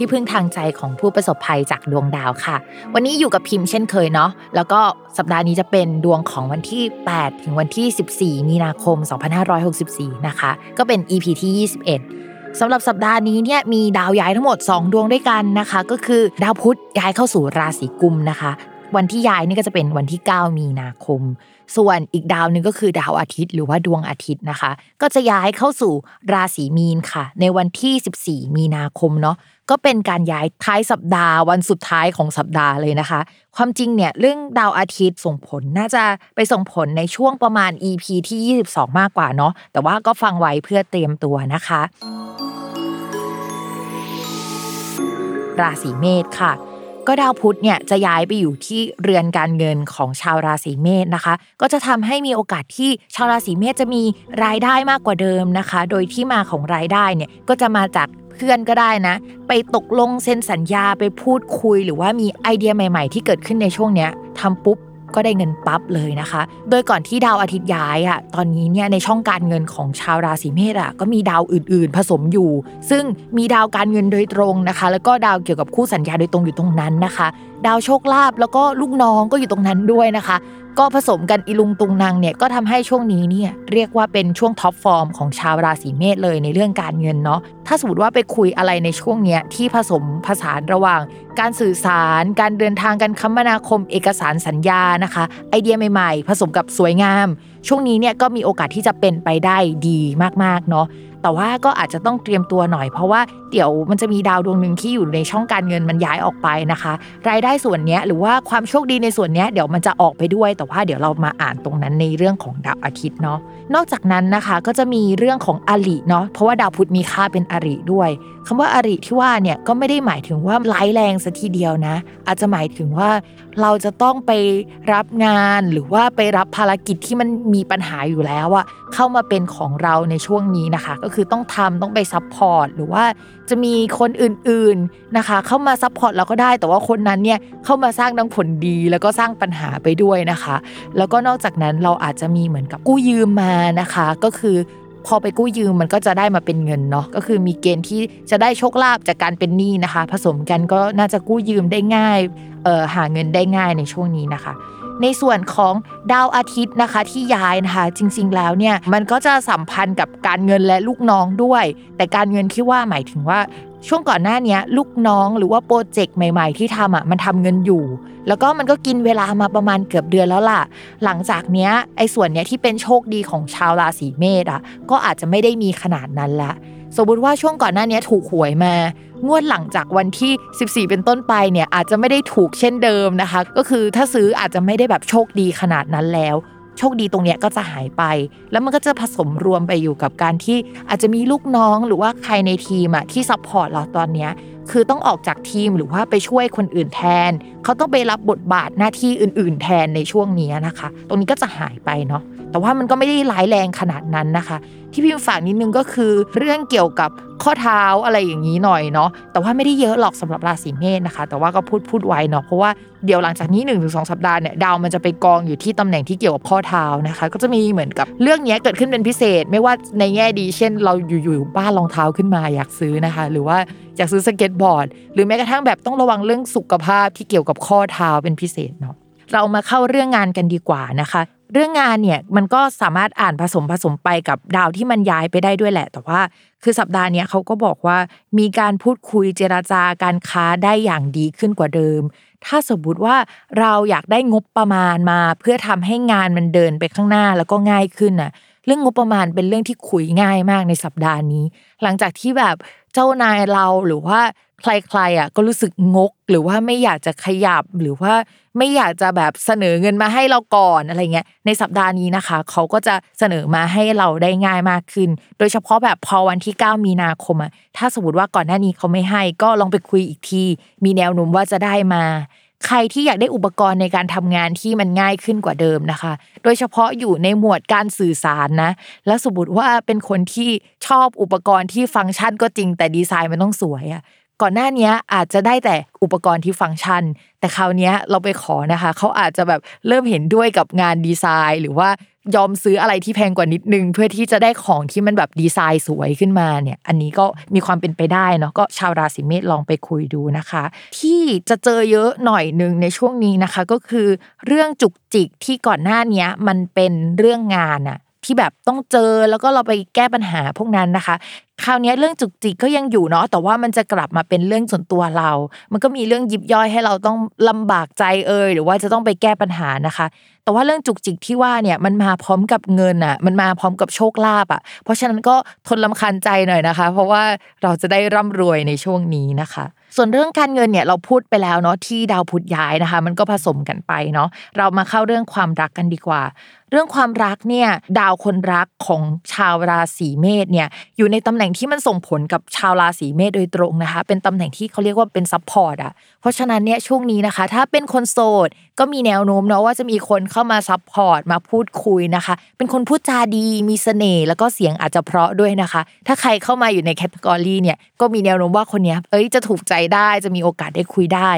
ที่พึ่งทางใจของผู้ประสบภัยจากดวงดาวค่ะ วันนี้อยู่กับพิมพ์เช่นเคยเนาะแล้วก็สัปดาห์นี้จะเป็นดวงของวันที่ 8 ถึงวันที่ 14 มีนาคม 2564 นะคะ ก็เป็น EP ที่ 21สำหรับสัปดาห์นี้เนี่ยมีดาวย้ายทั้งหมด 2 ดวงด้วยกันนะคะ ก็คือดาวพุธย้ายเข้าสู่ราศีกุมนะคะ วันที่ย้ายนี่ก็จะเป็นวันที่ 9 มีนาคม ส่วนอีกดาวนึงก็คือดาวอาทิตย์หรือว่าดวงอาทิตย์นะคะ ก็จะย้ายเข้าสู่ราศีมีนค่ะ ในวันที่ 14 มีนาคมเนาะก็เป็นการย้ายท้ายสัปดาห์ วันสุดท้ายของสัปดาห์เลยนะคะ ความจริงเนี่ยเรื่องดาวอาทิตย์ส่งผลน่าจะไปส่งผลในช่วงประมาณ EP ที่ 22 มากกว่าเนาะแต่ว่าก็ฟังไว้เพื่อเตรียมตัวนะคะ ราศีเมษค่ะ ก็ดาวพุธเนี่ยจะย้ายไปอยู่ที่เรือนการเงินของชาวราศีเมษนะคะ ก็จะทำให้มีโอกาสที่ชาวราศีเมษจะมีรายได้มากกว่าเดิมนะคะ โดยที่มาของรายได้เนี่ยก็จะมาจากเพื่อนก็ได้นะ ไปตกลงเซ็นสัญญาไปพูดคุย หรือว่ามีไอเดียใหม่ ๆ ที่เกิดขึ้นในช่วงเนี้ยทำปุ๊บ ก็ได้เงินปั๊บเลยนะคะ โดยก่อนที่ดาวอาทิตย์ย้ายอะตอนนี้เนี่ยในช่องการเงินของชาวราศีเมษอะก็มีดาวอื่น ๆ ผสมอยู่ ซึ่งมีดาวการเงินโดยตรงนะคะ แล้วก็ดาวเกี่ยวกับคู่สัญญาโดยตรงอยู่ตรงนั้นนะคะ ดาวโชคลาภแล้วก็ลูกน้องก็อยู่ตรงนั้นด้วยนะคะ ก็ผสมกันอีลุงตุงนางเนี่ยก็ทำให้ช่วงนี้เนี่ยเรียกว่าเป็นช่วง top form ของชาวราศีเมษเลยในเรื่องการเงินเนาะถ้าสมมติว่าไปคุยอะไรในช่วงเนี้ยที่ผสมผสานระหว่าง การสื่อสาร การเดินทางการคมนาคมเอกสารสัญญานะคะ ไอเดียใหม่ๆ ผสมกับสวยงาม ช่วงนี้เนี่ยก็มีโอกาสที่จะเป็นไปได้ดีมากๆเนาะแต่ว่าก็อาจจะต้องเตรียมตัวหน่อย เพราะว่าเดี๋ยวมันจะมีดาวดวงหนึ่งที่อยู่ในช่องการเงินมันย้ายออกไปนะคะ รายได้ส่วนเนี้ยหรือว่าความโชคดีในส่วนเนี้ยเดี๋ยวมันจะออกไปด้วย แต่ว่าเดี๋ยวเรามาอ่านตรงนั้นในเรื่องของดาวอาทิตย์เนาะนอกจากนั้นนะคะก็จะมีเรื่องของอริเนาะเพราะว่าดาวพุธมีค่าเป็นอริด้วยคำว่าอริที่ว่าเนี่ยก็ไม่ได้หมายถึงว่าร้ายแรงซะทีเดียวนะ อาจจะหมายถึงว่าเราจะต้องไปรับงานหรือว่าไปรับภารกิจที่มันมีปัญหาอยู่แล้วอะเข้ามาเป็นของเราในช่วงนี้นะคะ ก็คือต้องทำต้องไป support หรือว่าจะมีคนอื่นๆนะคะ เข้ามา support เราก็ได้ แต่ว่าคนนั้นเนี่ยเข้ามาสร้างทั้งผลดี แล้วก็สร้างปัญหาไปด้วยนะคะ แล้วก็นอกจากนั้นเราอาจจะมีเหมือนกับกู้ยืมมานะคะ ก็คือพอไปกู้ยืมมันก็จะได้มาเป็นเงินเนาะก็คือมีเกณฑ์ที่จะได้โชคลาภจากการเป็นหนี้นะคะ ผสมกันก็น่าจะกู้ยืมได้ง่ายเอ่อหาเงินได้ง่ายในช่วงนี้นะคะ ในส่วนของดาวอาทิตย์นะคะที่ย้ายนะคะ จริงๆแล้วเนี่ยมันก็จะสัมพันธ์กับการเงินและลูกน้องด้วย แต่การเงินที่ว่าหมายถึงว่าช่วงก่อนหน้านี้ลูกน้องหรือว่าโปรเจกต์ใหม่ ๆ ที่ทำอะมันทำเงินอยู่ แล้วก็มันก็กินเวลามาประมาณเกือบเดือนแล้วล่ะ หลังจากเนี้ยไอ้ส่วนเนี้ยที่เป็นโชคดีของชาวราศีเมษอะก็อาจจะไม่ได้มีขนาดนั้นละ สมมติว่าช่วงก่อนหน้านี้ถูกหวยมางวดหลังจากวันที่ 14 เป็นต้นไปเนี่ยอาจจะไม่ได้ถูกเช่นเดิมนะคะ ก็คือถ้าซื้ออาจจะไม่ได้แบบโชคดีขนาดนั้นแล้ว โชคดีตรงเนี้ยก็จะหายไป แล้วมันก็จะผสมรวมไปอยู่กับการที่อาจจะมีลูกน้องหรือว่าใครในทีมอะที่ support เราตอนเนี้ย คือต้องออกจากทีมหรือว่าไปช่วยคนอื่นแทน เขาต้องไปรับบทบาทหน้าที่อื่น ๆ แทนในช่วงนี้นะคะ ตรงนี้ก็จะหายไปเนาะแต่ว่ามันก็ไม่ได้ร้ายแรงขนาดนั้นนะคะ ที่พิมพ์ฝากนิดนึงก็คือเรื่องเกี่ยวกับข้อเท้าอะไรอย่างนี้หน่อยเนาะแต่ว่าไม่ได้เยอะหรอกสำหรับราศีเมษนะคะ แต่ว่าก็พูดพูดไว้เนาะเพราะว่าเดี๋ยวหลังจากนี้1นถึงสสัปดาห์เนี่ยดาวมันจะไปกองอยู่ที่ตำแหน่งที่เกี่ยวกับข้อเท้านะคะ ก็จะมีเหมือนกับเรื่องนี้เกิดขึ้นเป็นพิเศษ ไม่ว่าในแง่ดี เช่น เราอยู่ๆบ้านรองเท้าขึ้นมาอยากซื้อนะคะ หรือว่า อยากซื้อสเก็ตบอร์ด หรือแม้กระทั่งแบบต้องระวังเรื่องสุขภาพที่เกี่ยวกับข้อเท้าเป็นพิเศษเนาะเรามาเข้าเรื่องงานกันดีกว่านะคะ เรื่องงานเนี่ยมันก็สามารถอ่านผสมผสมไปกับดาวที่มันย้ายไปได้ด้วยแหละ แต่ว่าคือสัปดาห์นี้เขาก็บอกว่ามีการพูดคุยเจราจาการค้าได้อย่างดีขึ้นกว่าเดิม ถ้าสมมติว่าเราอยากได้งบประมาณมา เพื่อทำให้งานมันเดินไปข้างหน้าแล้วก็ง่ายขึ้นน่ะ รื่องงบประมาณเป็นเรื่องที่คุยง่ายมากในสัปดาห์นี้ หลังจากที่แบบเจ้านายเราหรือว่าใครๆอะก็รู้สึกงก หรือว่าไม่อยากจะขยับหรือว่าไม่อยากจะแบบเสนอเงินมาให้เราก่อนอะไรเงี้ยในสัปดาห์นี้นะคะ เขาก็จะเสนอมาให้เราได้ง่ายมากขึ้น โดยเฉพาะแบบพอวันที่ 9 มีนาคมอะถ้าสมมติว่าก่อนหน้านี้เขาไม่ให้ ก็ลองไปคุยอีกที มีแนวโน้มว่าจะได้มา ใครที่อยากได้อุปกรณ์ในการทำงานที่มันง่ายขึ้นกว่าเดิมนะคะ โดยเฉพาะอยู่ในหมวดการสื่อสารนะ แล้วสมมติว่าเป็นคนที่ชอบอุปกรณ์ที่ฟังก์ชันก็จริงแต่ดีไซน์มันต้องสวยอะก่อนหน้านี้อาจจะได้แต่อุปกรณ์ที่ฟังก์ชัน แต่คราวนี้เราไปขอนะคะ เขาอาจจะแบบเริ่มเห็นด้วยกับงานดีไซน์ หรือว่า ยอมซื้ออะไรที่แพงกว่านิดนึง เพื่อที่จะได้ของที่มันแบบดีไซน์สวยขึ้นมาเนี่ย อันนี้ก็มีความเป็นไปได้เนาะก็ชาวราศีเมษลองไปคุยดูนะคะ ที่จะเจอเยอะหน่อยหนึ่งในช่วงนี้นะคะ ก็คือเรื่องจุกจิกที่ก่อนหน้านี้มันเป็นเรื่องงานอะ ที่แบบต้องเจอแล้วก็เราไปแก้ปัญหาพวกนั้นนะคะ คราวนี้เรื่องจุกจิกก็ยังอยู่เนาะแต่ว่ามันจะกลับมาเป็นเรื่องส่วนตัวเรา มันก็มีเรื่องยิบย่อยให้เราต้องลำบากใจเอ่ยหรือว่าจะต้องไปแก้ปัญหานะคะ แต่ว่าเรื่องจุกจิกที่ว่าเนี่ยมันมาพร้อมกับเงินอะ มันมาพร้อมกับโชคลาภอะ เพราะฉะนั้นก็ทนลำคาญใจหน่อยนะคะ เพราะว่าเราจะได้ร่ำรวยในช่วงนี้นะคะส่วนเรื่องการเงินเนี่ยเราพูดไปแล้วเนาะที่ดาวพุธย้ายนะคะ มันก็ผสมกันไปเนาะเรามาเข้าเรื่องความรักกันดีกว่า เรื่องความรักเนี่ยดาวคนรักของชาวราศีเมษเนี่ยอยู่ในตำแหน่งที่มันส่งผลกับชาวราศีเมษโดยตรงนะคะ เป็นตำแหน่งที่เขาเรียกว่าเป็น support อะเพราะฉะนั้นเนี่ยช่วงนี้นะคะ ถ้าเป็นคนโสดก็มีแนวโน้มเนาะว่าจะมีคนเข้ามา support มาพูดคุยนะคะ เป็นคนพูดจาดีมีเสน่ห์แล้วก็เสียงอาจจะเพราะด้วยนะคะ ถ้าใครเข้ามาอยู่ใน category เนี่ยก็มีแนวโน้มว่าคนนี้เอ้ยจะถูกใจได้จะมีโอกาสได้คุยได้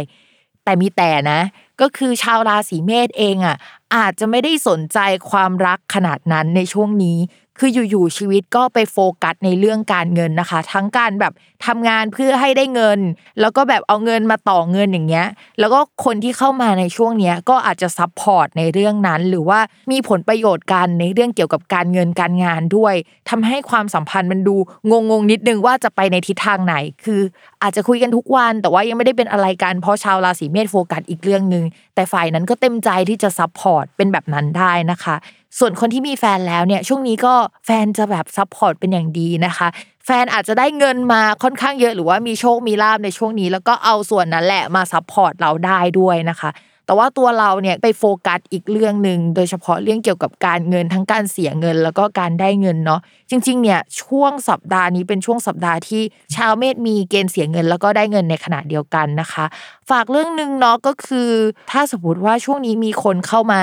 แต่มีแต่นะ ก็คือชาวราศีเมษเองอะอาจจะไม่ได้สนใจความรักขนาดนั้นในช่วงนี้ คืออยู่ๆชีวิตก็ไปโฟกัสในเรื่องการเงินนะคะ ทั้งการแบบทำงานเพื่อให้ได้เงิน แล้วก็แบบเอาเงินมาต่อเงินอย่างเงี้ย แล้วก็คนที่เข้ามาในช่วงเนี้ยก็อาจจะซับพอร์ตในเรื่องนั้น หรือว่ามีผลประโยชน์กันในเรื่องเกี่ยวกับการเงินการงานด้วยทำให้ความสัมพันธ์มันดูงงๆนิดนึงว่าจะไปในทิศทางไหน คืออาจจะคุยกันทุกวัน แต่ว่ายังไม่ได้เป็นอะไรกันเพราะชาวราศีเมษโฟกัสอีกเรื่องหนึ่งแต่ฝ่ายนั้นก็เต็มใจที่จะ support เป็นแบบนั้นได้นะคะ ส่วนคนที่มีแฟนแล้วเนี่ยช่วงนี้ก็แฟนจะแบบ support เป็นอย่างดีนะคะ แฟนอาจจะได้เงินมาค่อนข้างเยอะหรือว่ามีโชคมีลาภในช่วงนี้ แล้วก็เอาส่วนนั้นแหละมา support เราได้ด้วยนะคะแต่ว่าตัวเราเนี่ยไปโฟกัสอีกเรื่องหนึ่งโดยเฉพาะเรื่องเกี่ยวกับการเงินทั้งการเสียเงินแล้วก็การได้เงินเนาะจริงๆเนี่ยช่วงสัปดาห์นี้เป็นช่วงสัปดาห์ที่ชาวเมษมีเกณฑ์เสียเงินแล้วก็ได้เงินในขณะเดียวกันนะคะ ฝากเรื่องหนึ่งเนาะก็คือ ถ้าสมมติว่าช่วงนี้มีคนเข้ามา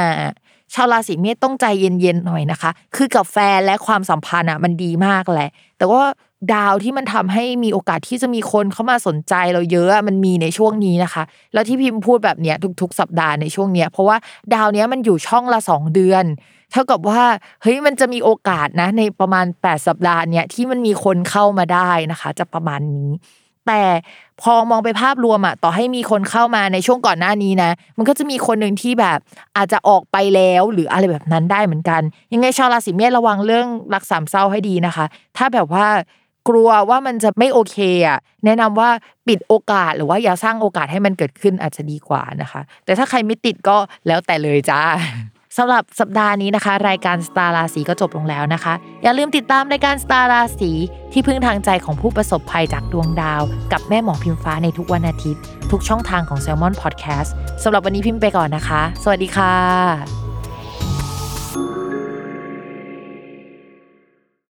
ชาวราศีเมษต้องใจเย็นๆหน่อยนะคะ คือกับแฟนและความสัมพันธ์อะมันดีมากแหละ แต่ว่าดาวที่มันทำให้มีโอกาสที่จะมีคนเข้ามาสนใจเราเยอะมันมีในช่วงนี้นะคะ แล้วที่พิมพ์พูดแบบเนี้ยทุก ๆ สัปดาห์ในช่วงเนี้ยเพราะว่าดาวเนี้ยมันอยู่ช่องละสองเดือน เท่ากับว่าเฮ้ยมันจะมีโอกาสนะ ในประมาณ 8 สัปดาห์เนี้ยที่มันมีคนเข้ามาได้นะคะ จะประมาณนี้ แต่พอมองไปภาพรวมอะต่อให้มีคนเข้ามาในช่วงก่อนหน้านี้นะ มันก็จะมีคนหนึ่งที่แบบอาจจะออกไปแล้วหรืออะไรแบบนั้นได้เหมือนกัน ยังไงชาวราศีเมษระวังเรื่องรักสามเศร้าให้ดีนะคะ ถ้าแบบว่ากลัวว่ามันจะไม่โอเคอะแนะนำว่าปิดโอกาสหรือว่าอย่าสร้างโอกาสให้มันเกิดขึ้นอาจจะดีกว่านะคะ แต่ถ้าใครไม่ติดก็แล้วแต่เลยจ้า สำหรับสัปดาห์นี้นะคะ รายการสตาร์ราศีก็จบลงแล้วนะคะ อย่าลืมติดตามรายการสตาร์ราศีที่พึ่งทางใจของผู้ประสบภัยจากดวงดาว กับแม่หมอพิมฟ้าในทุกวันอาทิตย์ ทุกช่องทางของ s ซ l m o n Podcast สำหรับวันนี้พิมพ์ไปก่อนนะคะ สวัสดีค่ะ